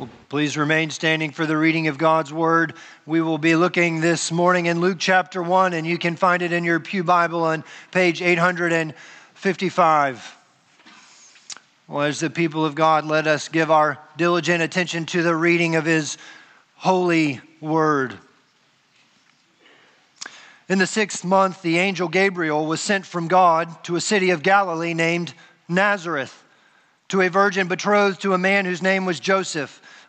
Well, please remain standing for the reading of God's word. We will be looking this morning in Luke chapter 1, and you can find it in your Pew Bible on page 855. Well, as the people of God, let us give our diligent attention to the reading of his holy word. In the sixth month, the angel Gabriel was sent from God to a city of Galilee named Nazareth to a virgin betrothed to a man whose name was Joseph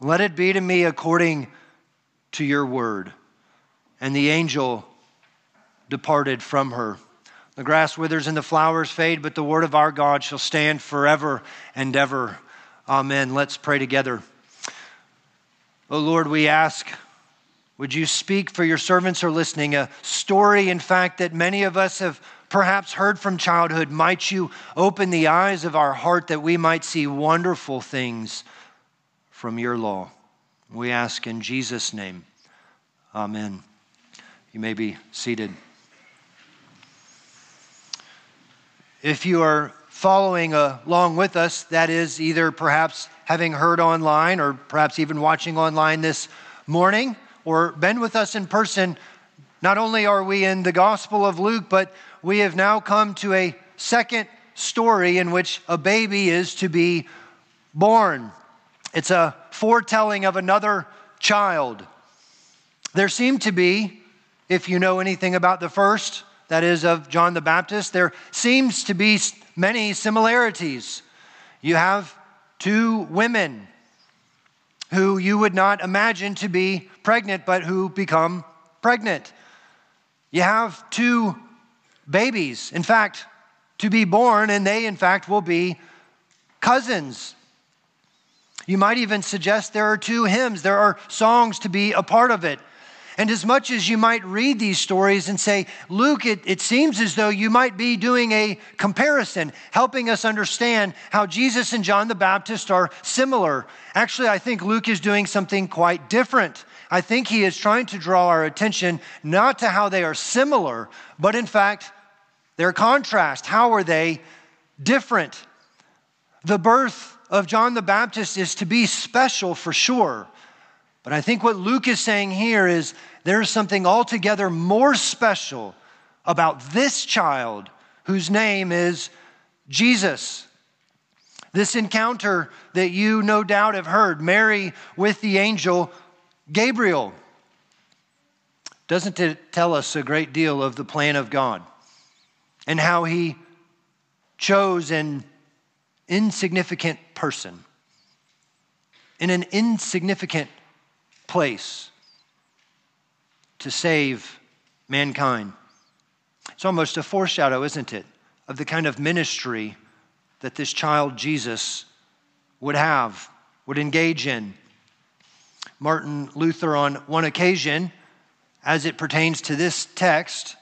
Let it be to me according to your word. And the angel departed from her. The grass withers and the flowers fade, but the word of our God shall stand forever and ever. Amen. Let's pray together. Oh Lord, we ask, would you speak for your servants are listening? A story, in fact, that many of us have perhaps heard from childhood. Might you open the eyes of our heart that we might see wonderful things from your law. We ask in Jesus' name. Amen. You may be seated. If you are following along with us, that is either perhaps having heard online or perhaps even watching online this morning or been with us in person, not only are we in the Gospel of Luke, but we have now come to a second story in which a baby is to be born. It's a foretelling of another child. There seem to be, if you know anything about the first, that is of John the Baptist, there seems to be many similarities. You have two women who you would not imagine to be pregnant, but who become pregnant. You have two babies, in fact, to be born, and they, in fact, will be cousins. You might even suggest there are two hymns, there are songs to be a part of it. And as much as you might read these stories and say, Luke, it, it seems as though you might be doing a comparison, helping us understand how Jesus and John the Baptist are similar. Actually, I think Luke is doing something quite different. I think he is trying to draw our attention not to how they are similar, but in fact, their contrast. How are they different? The birth of John the Baptist is to be special for sure. But I think what Luke is saying here is there's something altogether more special about this child whose name is Jesus. This encounter that you no doubt have heard, Mary with the angel Gabriel, doesn't it tell us a great deal of the plan of God and how he chose and insignificant person in an insignificant place to save mankind. It's almost a foreshadow, isn't it, of the kind of ministry that this child Jesus would have, would engage in. Martin Luther, on one occasion, as it pertains to this text,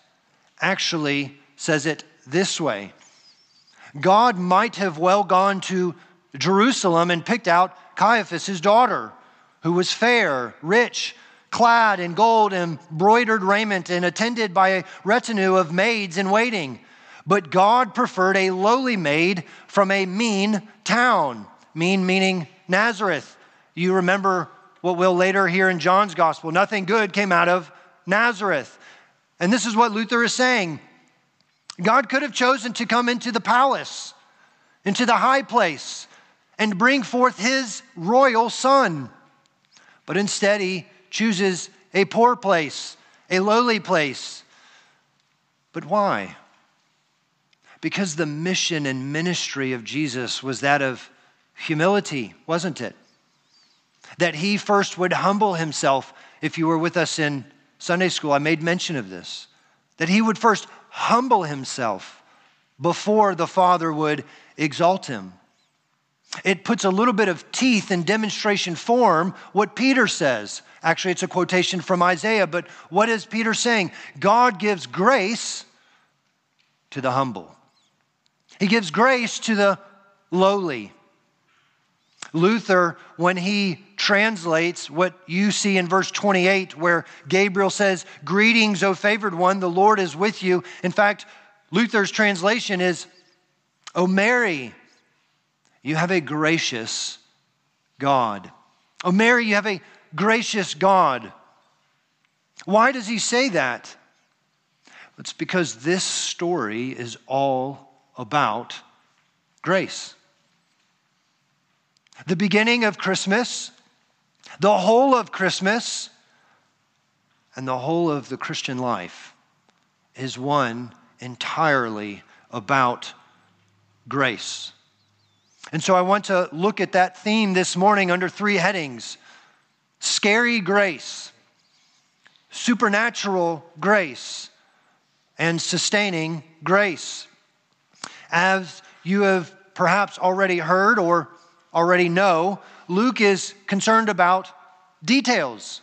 actually says it this way God might have well gone to Jerusalem and picked out Caiaphas, his daughter, who was fair, rich, clad in gold and embroidered raiment, and attended by a retinue of maids in waiting. But God preferred a lowly maid from a mean town. Mean meaning Nazareth. You remember what we'll later hear in John's gospel. Nothing good came out of Nazareth. And this is what Luther is saying God could have chosen to come into the palace, into the high place, and bring forth his royal son. But instead, he chooses a poor place, a lowly place. But why? Because the mission and ministry of Jesus was that of humility, wasn't it? That he first would humble himself. If you were with us in Sunday school, I made mention of this. That he would first humble himself before the Father would exalt him. It puts a little bit of teeth in demonstration form what Peter says. Actually, it's a quotation from Isaiah, but what is Peter saying? God gives grace to the humble, He gives grace to the lowly. Luther, when he translates what you see in verse 28, where Gabriel says, Greetings, O favored one, the Lord is with you. In fact, Luther's translation is, O Mary, you have a gracious God. O Mary, you have a gracious God. Why does he say that? It's because this story is all about grace. The beginning of Christmas, the whole of Christmas, and the whole of the Christian life is one entirely about grace. And so I want to look at that theme this morning under three headings scary grace, supernatural grace, and sustaining grace. As you have perhaps already heard or already know, Luke is concerned about details.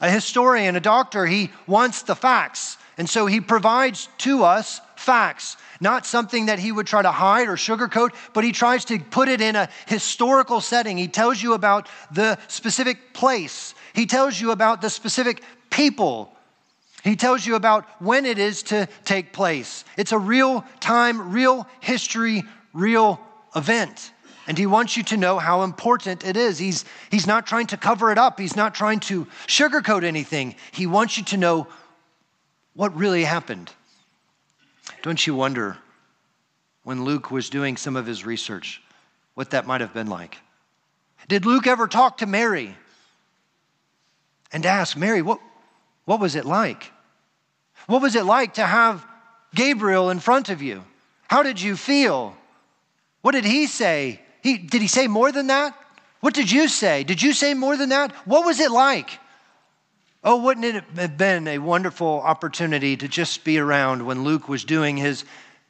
A historian, a doctor, he wants the facts. And so he provides to us facts not something that he would try to hide or sugarcoat, but he tries to put it in a historical setting. He tells you about the specific place, he tells you about the specific people. He tells you about when it is to take place. It's a real time, real history, real event. And he wants you to know how important it is. He's, he's not trying to cover it up, he's not trying to sugarcoat anything. He wants you to know what really happened. Don't you wonder when Luke was doing some of his research what that might have been like? Did Luke ever talk to Mary and ask, Mary, what, what was it like? What was it like to have Gabriel in front of you? How did you feel? What did he say? He, did he say more than that? What did you say? Did you say more than that? What was it like? Oh, wouldn't it have been a wonderful opportunity to just be around when Luke was doing his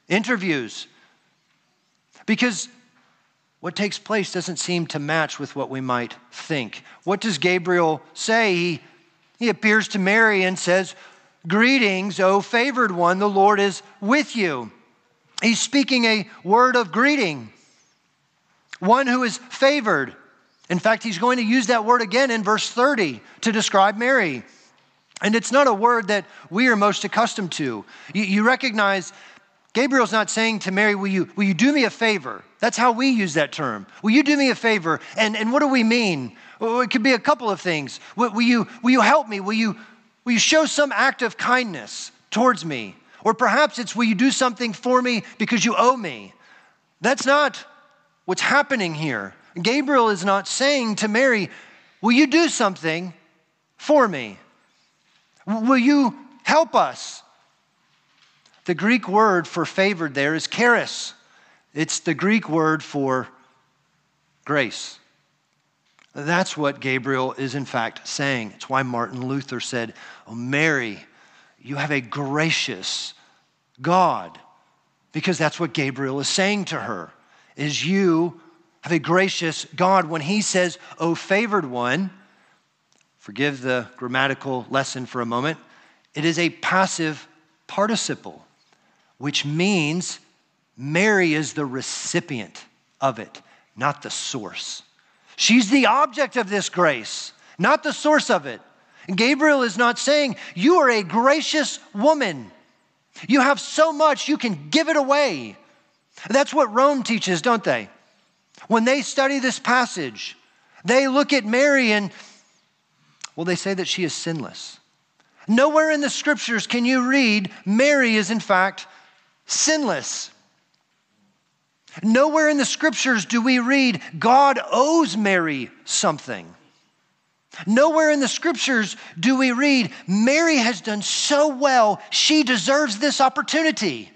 interviews? Because what takes place doesn't seem to match with what we might think. What does Gabriel say? He, he appears to Mary and says, Greetings, O favored one, the Lord is with you. He's speaking a word of greeting, one who is favored. In fact, he's going to use that word again in verse 30 to describe Mary. And it's not a word that we are most accustomed to. You, you, recognize Gabriel's not saying to Mary, will you, will you do me a favor? That's how we use that term. Will you do me a favor? And, and what do we mean? Well, it could be a couple of things. Will, will, you, will you help me? Will you, will you show some act of kindness towards me? Or perhaps it's, will you do something for me because you owe me? That's not what's happening here. Gabriel is not saying to Mary, Will you do something for me? Will you help us? The Greek word for favored there is charis. It's the Greek word for grace. That's what Gabriel is, in fact, saying. It's why Martin Luther said, Oh, Mary, you have a gracious God. Because that's what Gabriel is saying to her, is you have a gracious God when he says, O favored one, forgive the grammatical lesson for a moment, it is a passive participle, which means Mary is the recipient of it, not the source. She's the object of this grace, not the source of it. And Gabriel is not saying, You are a gracious woman. You have so much, you can give it away. That's what Rome teaches, don't they? When they study this passage, they look at Mary and, well, they say that she is sinless. Nowhere in the scriptures can you read Mary is, in fact, sinless. Nowhere in the scriptures do we read God owes Mary something. Nowhere in the scriptures do we read Mary has done so well, she deserves this opportunity.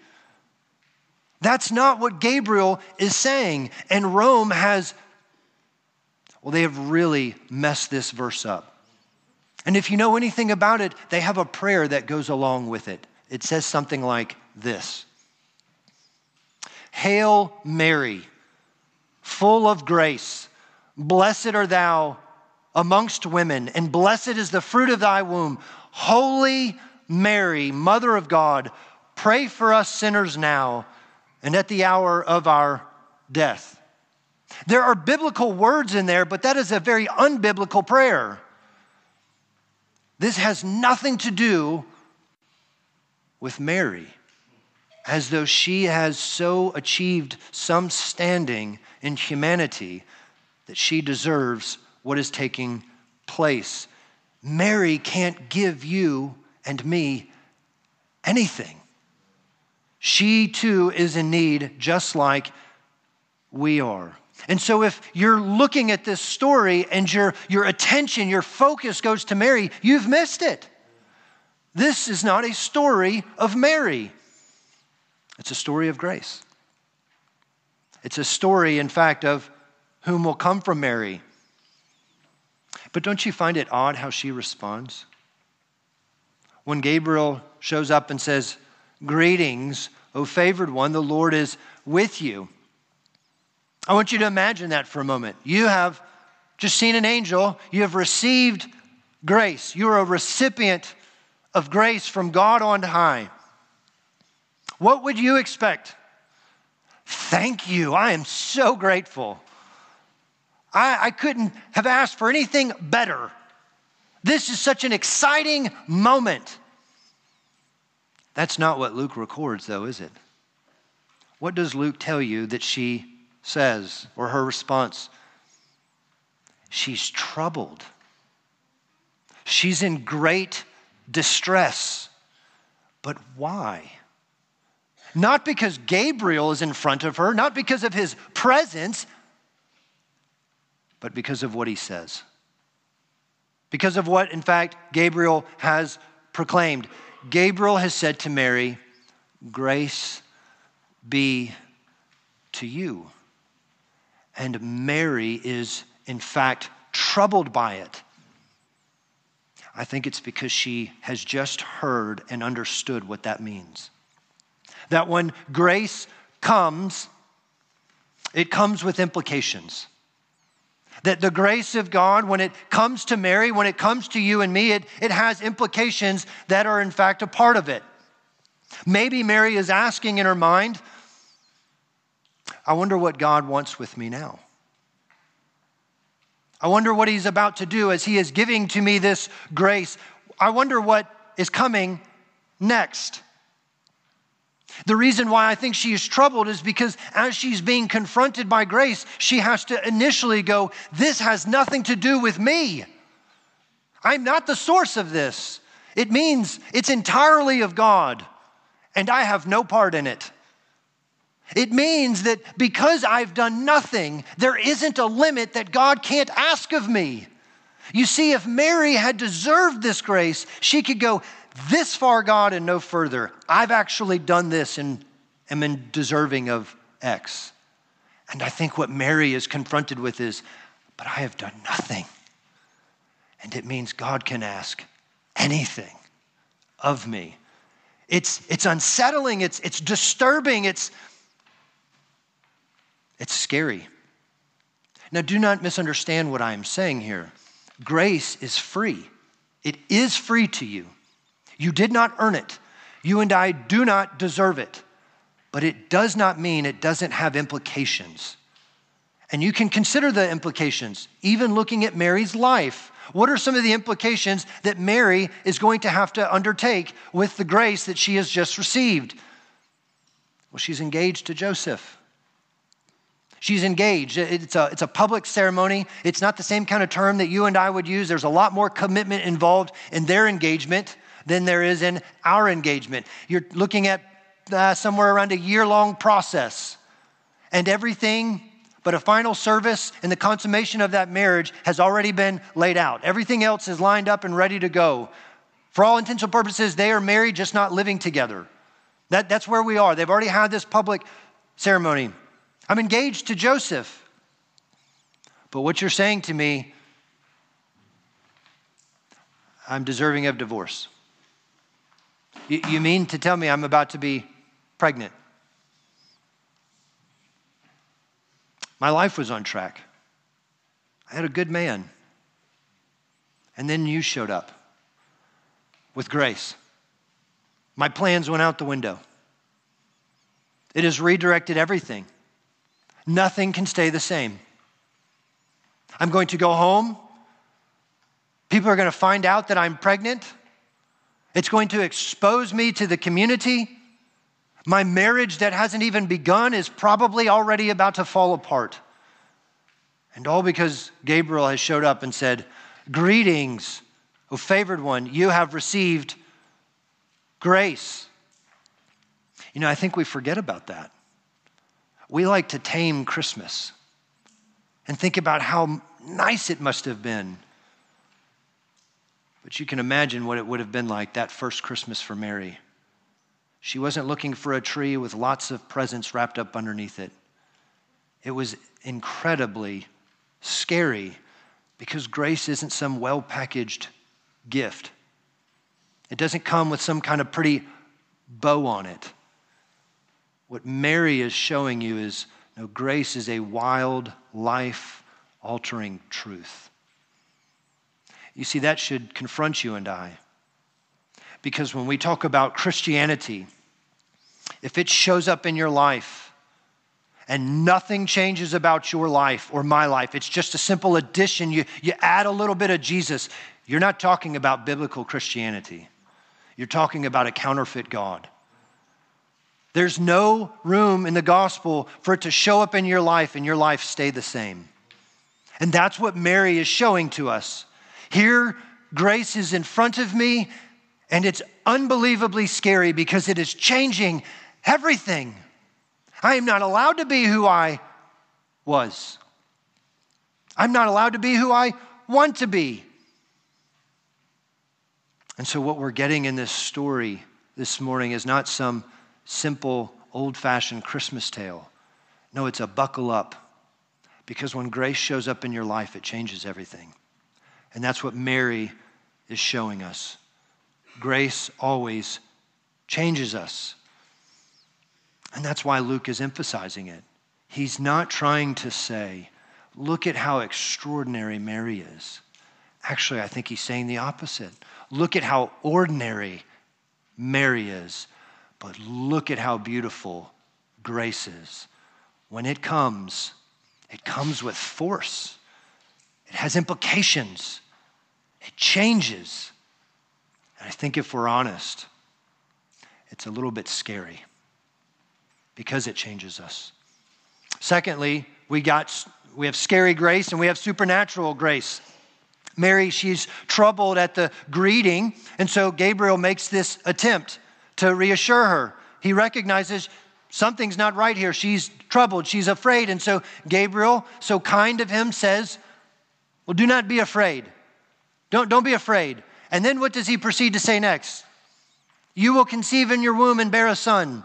That's not what Gabriel is saying. And Rome has, well, they have really messed this verse up. And if you know anything about it, they have a prayer that goes along with it. It says something like this Hail Mary, full of grace, blessed are thou amongst women, and blessed is the fruit of thy womb. Holy Mary, Mother of God, pray for us sinners now and at the hour of our death. There are biblical words in there, but that is a very unbiblical prayer. This has nothing to do with Mary, as though she has so achieved some standing in humanity that she deserves what is taking place. Mary can't give you and me anything. She too is in need, just like we are. And so, if you're looking at this story and your, your attention, your focus goes to Mary, you've missed it. This is not a story of Mary, it's a story of grace. It's a story, in fact, of whom will come from Mary. But don't you find it odd how she responds? When Gabriel shows up and says, Greetings, O favored one, the Lord is with you. I want you to imagine that for a moment. You have just seen an angel, you have received grace. You're a recipient of grace from God on high. What would you expect? Thank you. I am so grateful. I, I couldn't have asked for anything better. This is such an exciting moment. That's not what Luke records, though, is it? What does Luke tell you that she says, or her response? She's troubled. She's in great distress. But why? Not because Gabriel is in front of her, not because of his presence, but because of what he says. Because of what, in fact, Gabriel has proclaimed. Gabriel has said to Mary, Grace be to you. And Mary is, in fact, troubled by it. I think it's because she has just heard and understood what that means. That when grace comes, it comes with implications. That the grace of God, when it comes to Mary, when it comes to you and me, it, it has implications that are, in fact, a part of it. Maybe Mary is asking in her mind, I wonder what God wants with me now. I wonder what He's about to do as He is giving to me this grace. I wonder what is coming next. The reason why I think she is troubled is because as she's being confronted by grace, she has to initially go, This has nothing to do with me. I'm not the source of this. It means it's entirely of God, and I have no part in it. It means that because I've done nothing, there isn't a limit that God can't ask of me. You see, if Mary had deserved this grace, she could go, this far, God, and no further. I've actually done this and am in deserving of X. And I think what Mary is confronted with is, but I have done nothing. And it means God can ask anything of me. It's, it's unsettling, it's, it's disturbing, it's, it's scary. Now, do not misunderstand what I am saying here. Grace is free, it is free to you. You did not earn it. You and I do not deserve it. But it does not mean it doesn't have implications. And you can consider the implications, even looking at Mary's life. What are some of the implications that Mary is going to have to undertake with the grace that she has just received? Well, she's engaged to Joseph. She's engaged. It's a, it's a public ceremony. It's not the same kind of term that you and I would use. There's a lot more commitment involved in their engagement than there is in our engagement. You're looking at uh, somewhere around a year long process. And everything but a final service and the consummation of that marriage has already been laid out. Everything else is lined up and ready to go. For all intents and purposes, they are married, just not living together. That, that's where we are. They've already had this public ceremony. I'm engaged to Joseph. But what you're saying to me, I'm deserving of divorce. You, mean to tell me I'm about to be pregnant? My life was on track. I had a good man. And then you showed up with grace. My plans went out the window. It has redirected everything. Nothing can stay the same. I'm going to go home. People are going to find out that I'm pregnant. It's going to expose me to the community. My marriage that hasn't even begun is probably already about to fall apart. And all because Gabriel has showed up and said, Greetings, O favored one, you have received grace. You know, I think we forget about that. We like to tame Christmas and think about how nice it must have been. But you can imagine what it would have been like that first Christmas for Mary. She wasn't looking for a tree with lots of presents wrapped up underneath it. It was incredibly scary because grace isn't some well packaged gift. It doesn't come with some kind of pretty bow on it. What Mary is showing you is no, grace is a wild, life altering truth. You see, that should confront you and I. Because when we talk about Christianity, if it shows up in your life and nothing changes about your life or my life, it's just a simple addition, you, you add a little bit of Jesus, you're not talking about biblical Christianity. You're talking about a counterfeit God. There's no room in the gospel for it to show up in your life and your life stay the same. And that's what Mary is showing to us. Here, grace is in front of me, and it's unbelievably scary because it is changing everything. I am not allowed to be who I was. I'm not allowed to be who I want to be. And so, what we're getting in this story this morning is not some simple, old fashioned Christmas tale. No, it's a buckle up. Because when grace shows up in your life, it changes everything. And that's what Mary is showing us. Grace always changes us. And that's why Luke is emphasizing it. He's not trying to say, look at how extraordinary Mary is. Actually, I think he's saying the opposite. Look at how ordinary Mary is. But look at how beautiful grace is. When it comes, it comes with force, it has implications, it changes. And I think if we're honest, it's a little bit scary because it changes us. Secondly, we got we have scary grace and we have supernatural grace. Mary, she's troubled at the greeting, and so Gabriel makes this attempt to reassure her. He recognizes something's not right here. She's troubled, she's afraid. And so Gabriel, so kind of him, says, Well, do not be afraid. Don't, don't be afraid. And then what does he proceed to say next? You will conceive in your womb and bear a son.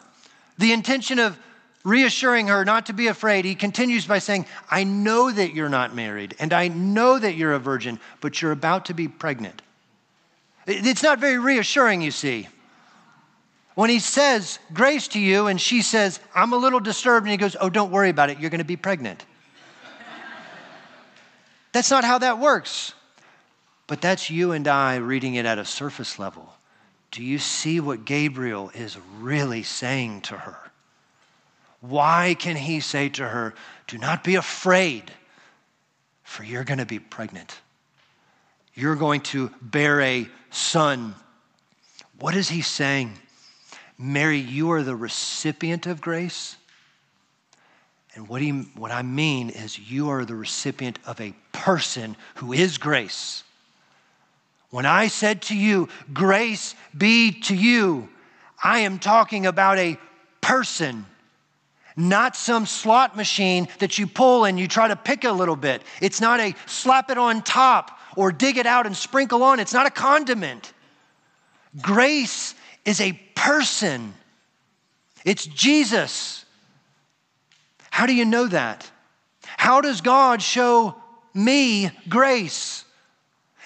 The intention of reassuring her not to be afraid, he continues by saying, I know that you're not married, and I know that you're a virgin, but you're about to be pregnant. It's not very reassuring, you see. When he says grace to you and she says, I'm a little disturbed, and he goes, Oh, don't worry about it, you're going to be pregnant. that's not how that works. But that's you and I reading it at a surface level. Do you see what Gabriel is really saying to her? Why can he say to her, Do not be afraid, for you're going to be pregnant? You're going to bear a son. What is he saying? Mary, you are the recipient of grace. And what, he, what I mean is, you are the recipient of a person who is grace. When I said to you, grace be to you, I am talking about a person, not some slot machine that you pull and you try to pick a little bit. It's not a slap it on top or dig it out and sprinkle on. It's not a condiment. Grace is a person, it's Jesus. How do you know that? How does God show me grace?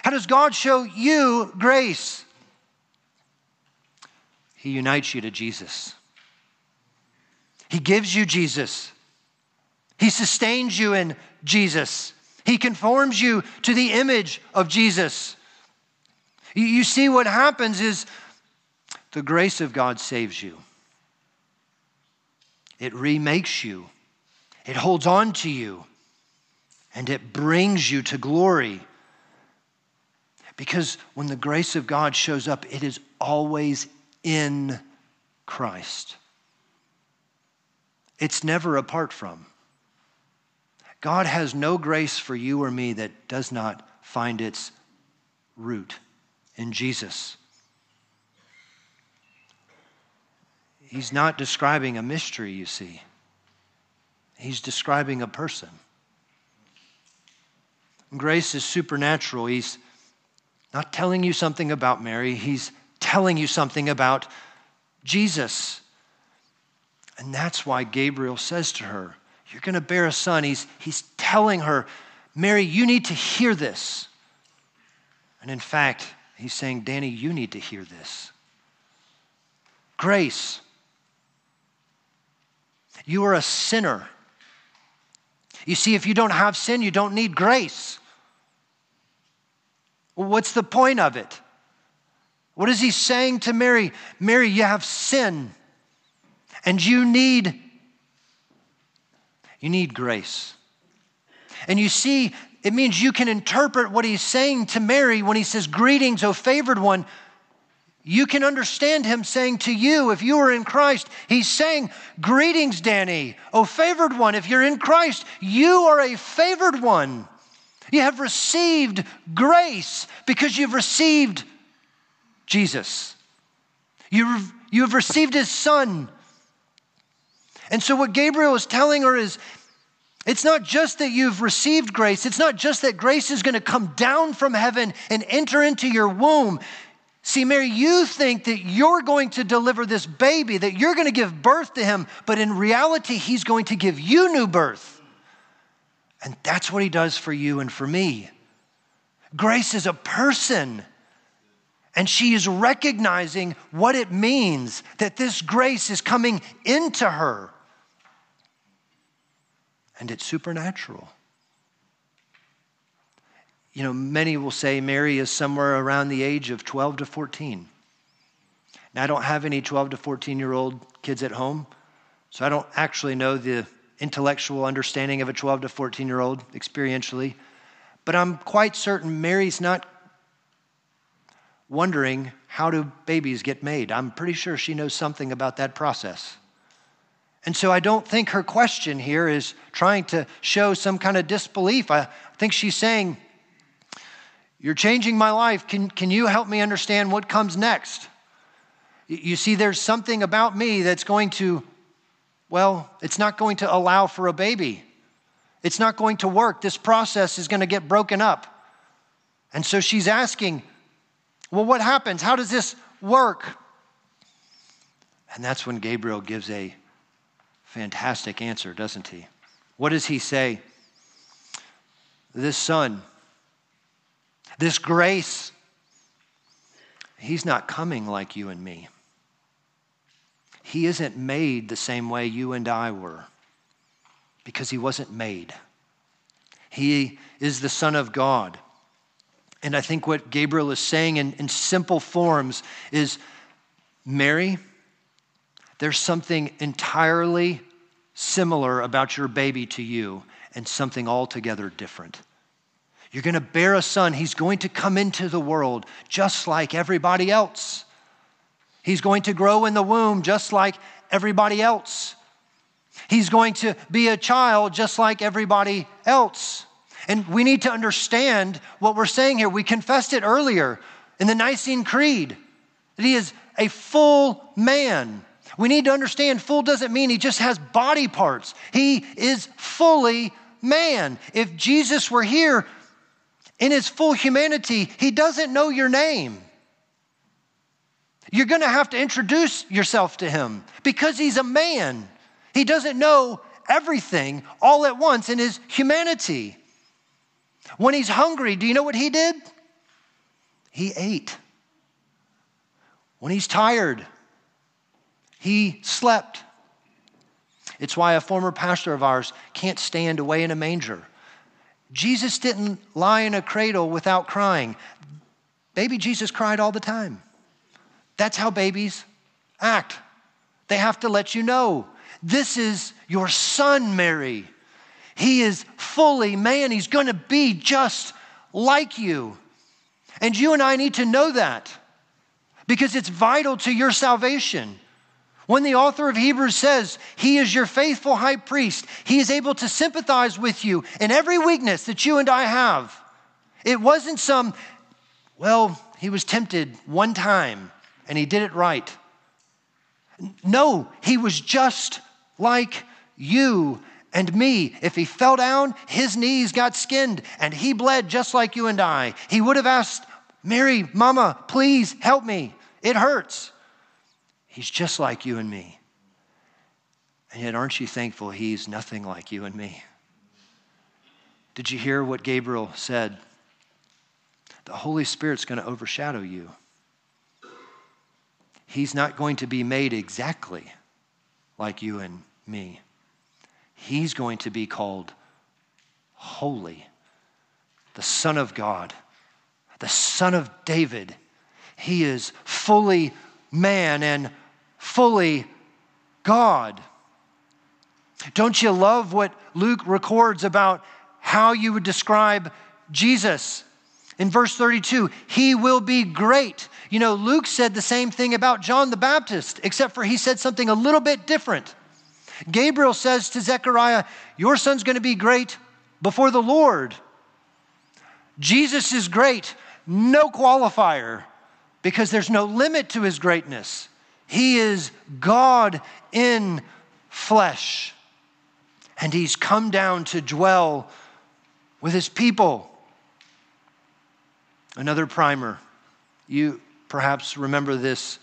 How does God show you grace? He unites you to Jesus. He gives you Jesus. He sustains you in Jesus. He conforms you to the image of Jesus. You see, what happens is the grace of God saves you, it remakes you, it holds on to you, and it brings you to glory. Because when the grace of God shows up, it is always in Christ. It's never apart from. God has no grace for you or me that does not find its root in Jesus. He's not describing a mystery, you see. He's describing a person. Grace is supernatural. He's not telling you something about Mary, he's telling you something about Jesus. And that's why Gabriel says to her, You're going to bear a son. He's, he's telling her, Mary, you need to hear this. And in fact, he's saying, Danny, you need to hear this. Grace. You are a sinner. You see, if you don't have sin, you don't need grace. What's the point of it? What is he saying to Mary? Mary, you have sin and you need you need grace. And you see, it means you can interpret what he's saying to Mary when he says, Greetings, O favored one. You can understand him saying to you, if you are in Christ, he's saying, Greetings, Danny, O favored one. If you're in Christ, you are a favored one. You have received grace because you've received Jesus. You've, you have received his son. And so, what Gabriel is telling her is it's not just that you've received grace, it's not just that grace is going to come down from heaven and enter into your womb. See, Mary, you think that you're going to deliver this baby, that you're going to give birth to him, but in reality, he's going to give you new birth. And that's what he does for you and for me. Grace is a person. And she is recognizing what it means that this grace is coming into her. And it's supernatural. You know, many will say Mary is somewhere around the age of 12 to 14. Now, I don't have any 12 to 14 year old kids at home, so I don't actually know the intellectual understanding of a 12 to 14 year old experientially. But I'm quite certain Mary's not wondering how do babies get made. I'm pretty sure she knows something about that process. And so I don't think her question here is trying to show some kind of disbelief. I think she's saying, You're changing my life. Can, can you help me understand what comes next? You see, there's something about me that's going to well, it's not going to allow for a baby. It's not going to work. This process is going to get broken up. And so she's asking, Well, what happens? How does this work? And that's when Gabriel gives a fantastic answer, doesn't he? What does he say? This son, this grace, he's not coming like you and me. He isn't made the same way you and I were because he wasn't made. He is the Son of God. And I think what Gabriel is saying in, in simple forms is Mary, there's something entirely similar about your baby to you and something altogether different. You're going to bear a son. He's going to come into the world just like everybody else. He's going to grow in the womb just like everybody else. He's going to be a child just like everybody else. And we need to understand what we're saying here. We confessed it earlier in the Nicene Creed that he is a full man. We need to understand full doesn't mean he just has body parts, he is fully man. If Jesus were here in his full humanity, he doesn't know your name. You're going to have to introduce yourself to him because he's a man. He doesn't know everything all at once in his humanity. When he's hungry, do you know what he did? He ate. When he's tired, he slept. It's why a former pastor of ours can't stand away in a manger. Jesus didn't lie in a cradle without crying. Baby Jesus cried all the time. That's how babies act. They have to let you know this is your son, Mary. He is fully man. He's going to be just like you. And you and I need to know that because it's vital to your salvation. When the author of Hebrews says, He is your faithful high priest, He is able to sympathize with you in every weakness that you and I have. It wasn't some, well, He was tempted one time and He did it right. No, He was just like you and me. If he fell down, his knees got skinned and he bled just like you and I. He would have asked, Mary, Mama, please help me. It hurts. He's just like you and me. And yet, aren't you thankful he's nothing like you and me? Did you hear what Gabriel said? The Holy Spirit's going to overshadow you. He's not going to be made exactly like you and me he's going to be called holy, the Son of God, the Son of David. He is fully man and fully God. Don't you love what Luke records about how you would describe Jesus? In verse 32, he will be great. You know, Luke said the same thing about John the Baptist, except for he said something a little bit different. Gabriel says to Zechariah, Your son's going to be great before the Lord. Jesus is great, no qualifier, because there's no limit to his greatness. He is God in flesh, and he's come down to dwell with his people. Another primer. You perhaps remember this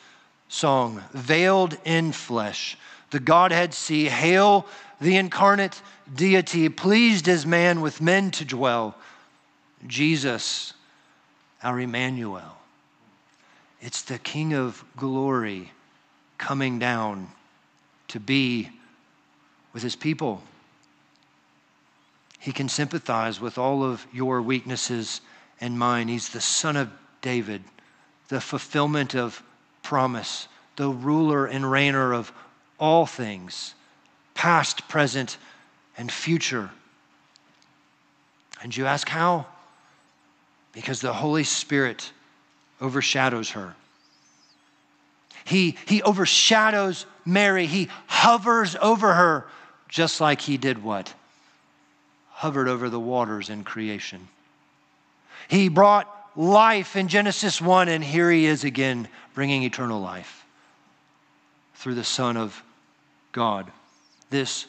song, Veiled in Flesh the Godhead see. Hail the incarnate deity, pleased as man with men to dwell. Jesus, our Emmanuel. It's the King of glory coming down to be with his people. He can sympathize with all of your weaknesses and mine. He's the Son of David, the fulfillment of promise, the ruler and reigner of all things, past, present, and future. And you ask how? Because the Holy Spirit overshadows her. He, he overshadows Mary. He hovers over her just like he did what? Hovered over the waters in creation. He brought life in Genesis 1, and here he is again bringing eternal life through the Son of God, this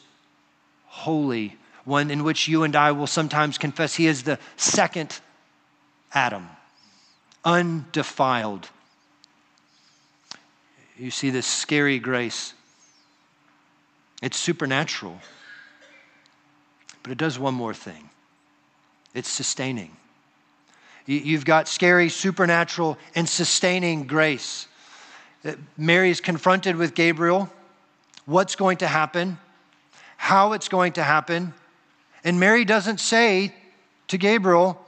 holy one in which you and I will sometimes confess he is the second Adam, undefiled. You see this scary grace. It's supernatural, but it does one more thing it's sustaining. You've got scary, supernatural, and sustaining grace. Uh, Mary is confronted with Gabriel what's going to happen, how it's going to happen. And Mary doesn't say to Gabriel,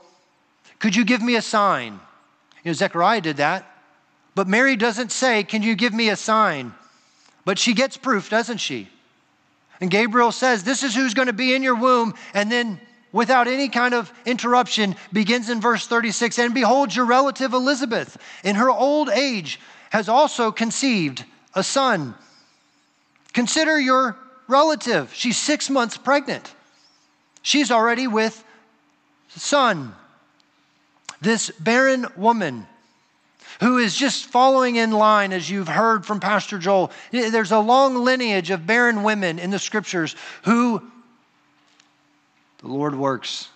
Could you give me a sign? You know, Zechariah did that. But Mary doesn't say, Can you give me a sign? But she gets proof, doesn't she? And Gabriel says, This is who's going to be in your womb. And then without any kind of interruption, begins in verse 36 And behold, your relative Elizabeth, in her old age, has also conceived a son. Consider your relative. She's six months pregnant. She's already with son. This barren woman who is just following in line, as you've heard from Pastor Joel. Eh, there's a long lineage of barren women in the scriptures who the Lord works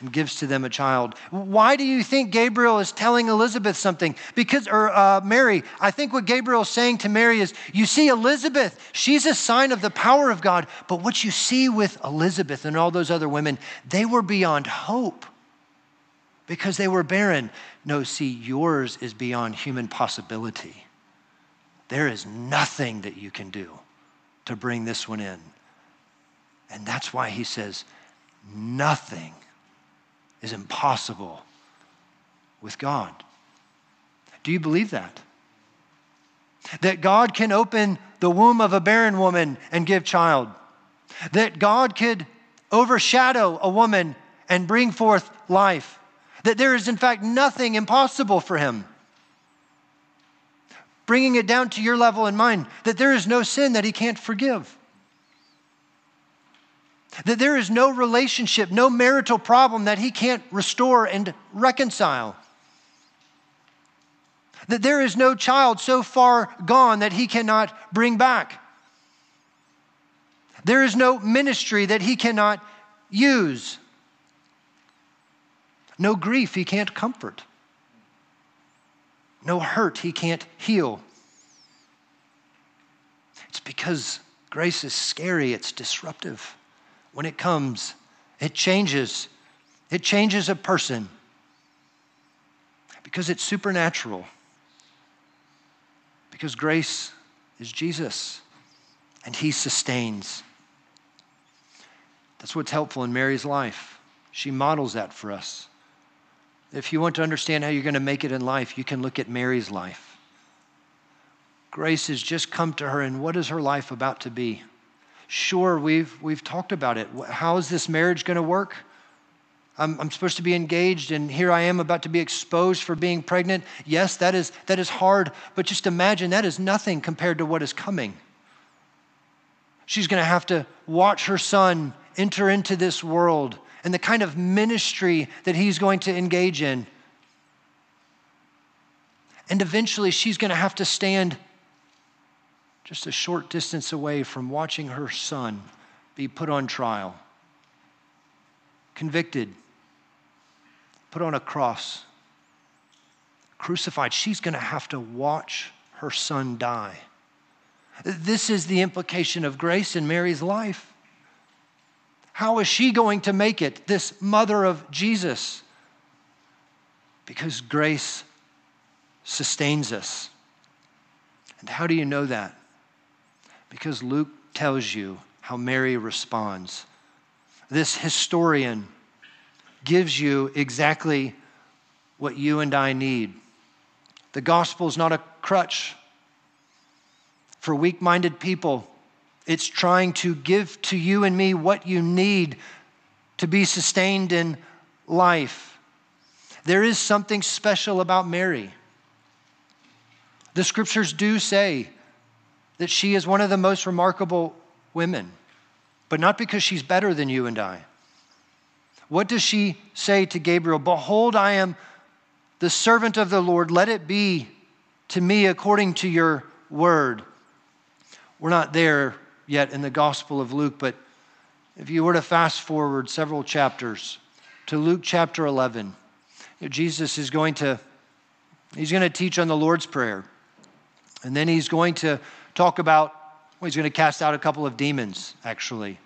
and gives to them a child. Why do you think Gabriel is telling Elizabeth something? Because, or uh, Mary, I think what Gabriel is saying to Mary is, you see Elizabeth, she's a sign of the power of God. But what you see with Elizabeth and all those other women, they were beyond hope because they were barren. No, see, yours is beyond human possibility. There is nothing that you can do to bring this one in. And that's why he says, nothing is impossible with God. Do you believe that? That God can open the womb of a barren woman and give child. That God could overshadow a woman and bring forth life that there is, in fact, nothing impossible for him. Bringing it down to your level in mind, that there is no sin that he can't forgive. That there is no relationship, no marital problem that he can't restore and reconcile. That there is no child so far gone that he cannot bring back. There is no ministry that he cannot use. No grief he can't comfort. No hurt he can't heal. It's because grace is scary, it's disruptive. When it comes, it changes. It changes a person because it's supernatural. Because grace is Jesus and he sustains. That's what's helpful in Mary's life. She models that for us. If you want to understand how you're going to make it in life, you can look at Mary's life. Grace has just come to her, and what is her life about to be? Sure, we've, we've talked about it. How is this marriage going to work? I'm, I'm supposed to be engaged, and here I am about to be exposed for being pregnant. Yes, that is, that is hard, but just imagine that is nothing compared to what is coming. She's going to have to watch her son enter into this world and the kind of ministry that he's going to engage in. And eventually, she's going to have to stand just a short distance away from watching her son be put on trial, convicted, put on a cross, crucified. She's going to have to watch her son die. This is the implication of grace in Mary's life. How is she going to make it, this mother of Jesus? Because grace sustains us. And how do you know that? Because Luke tells you how Mary responds. This historian gives you exactly what you and I need. The gospel is not a crutch for weak minded people it's trying to give to you and me what you need to be sustained in life. There is something special about Mary. The scriptures do say that she is one of the most remarkable women, but not because she's better than you and I. What does she say to Gabriel? Behold, I am the servant of the Lord. Let it be to me according to your word. We're not there yet in the Gospel of Luke, but if you were to fast forward several chapters to Luke chapter 11, Jesus is going to he's going to teach on the Lord's prayer. And then he's going to talk about well, he's going to cast out a couple of demons actually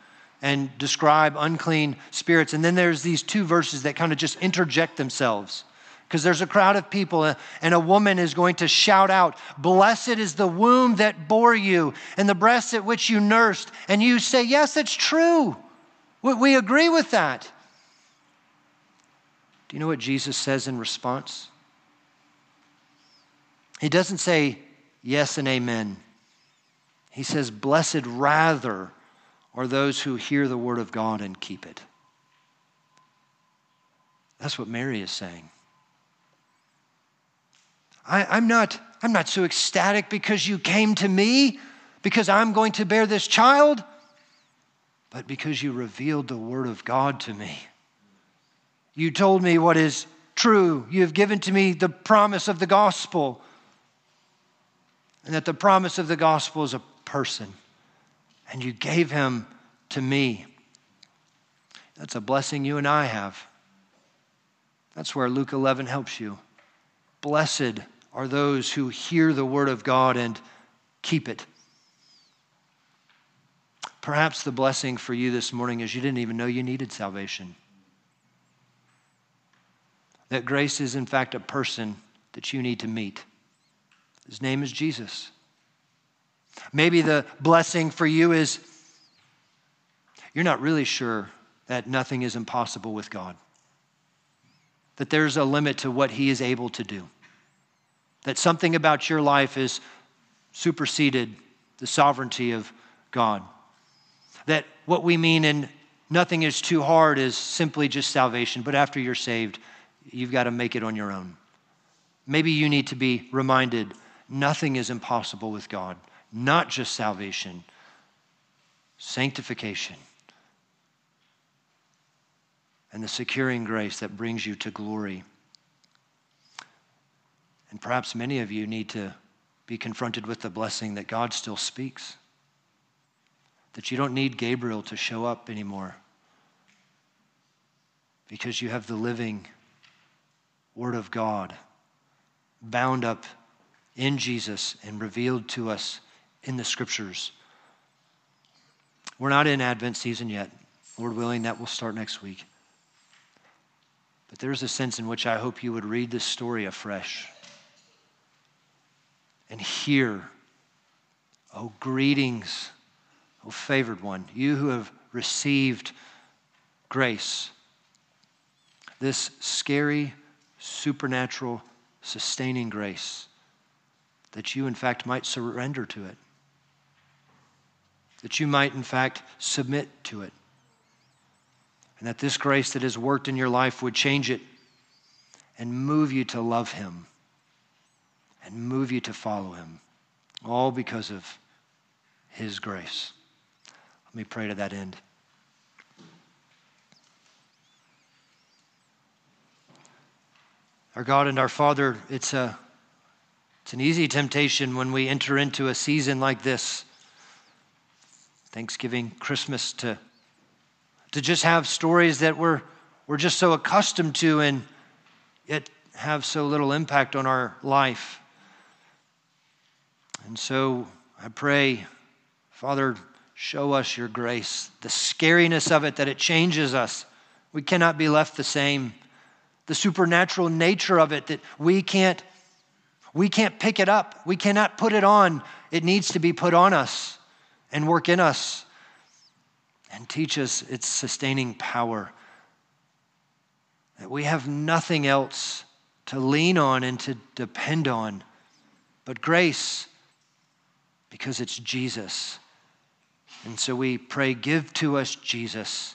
and describe unclean spirits. And then there's these two verses that kind of just interject themselves because there's a crowd of people, uh, and a woman is going to shout out, Blessed is the womb that bore you, and the breast at which you nursed. And you say, Yes, it's true. We agree with that. Do you know what Jesus says in response? He doesn't say yes and amen. He says, Blessed rather are those who hear the word of God and keep it. That's what Mary is saying. I, am not, I'm not so ecstatic because you came to me, because I'm going to bear this child, but because you revealed the Word of God to me. You told me what is true. You have given to me the promise of the gospel. And that the promise of the gospel is a person. And you gave him to me. That's a blessing you and I have. That's where Luke 11 helps you. Blessed are those who hear the word of God and keep it. Perhaps the blessing for you this morning is you didn't even know you needed salvation. That grace is, in fact, a person that you need to meet. His name is Jesus. Maybe the blessing for you is you're not really sure that nothing is impossible with God, that there's a limit to what He is able to do, that something about your life is superseded the sovereignty of God, that what we mean in nothing is too hard is simply just salvation, but after you're saved, you've got to make it on your own. Maybe you need to be reminded nothing is impossible with God, not just salvation, sanctification and the securing grace that brings you to glory. And perhaps many of you need to be confronted with the blessing that God still speaks, that you don't need Gabriel to show up anymore because you have the living Word of God bound up in Jesus and revealed to us in the Scriptures. We're not in Advent season yet. Lord willing, that will start next week. But there's a sense in which I hope you would read this story afresh and hear, oh, greetings, oh, favored one, you who have received grace, this scary, supernatural, sustaining grace, that you, in fact, might surrender to it, that you might, in fact, submit to it and that this grace that has worked in your life would change it and move you to love Him and move you to follow Him, all because of His grace. Let me pray to that end. Our God and our Father, it's, a, it's an easy temptation when we enter into a season like this Thanksgiving, Christmas, to to just have stories that we're, we're just so accustomed to and yet have so little impact on our life. And so I pray, Father, show us your grace, the scariness of it, that it changes us. We cannot be left the same. The supernatural nature of it, that we can't, we can't pick it up. We cannot put it on. It needs to be put on us and work in us and teach us its sustaining power. That we have nothing else to lean on and to depend on but grace because it's Jesus. And so we pray, give to us Jesus,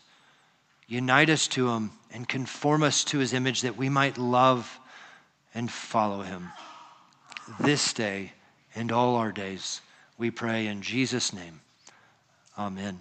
unite us to him, and conform us to his image that we might love and follow him. This day and all our days, we pray in Jesus' name. Amen.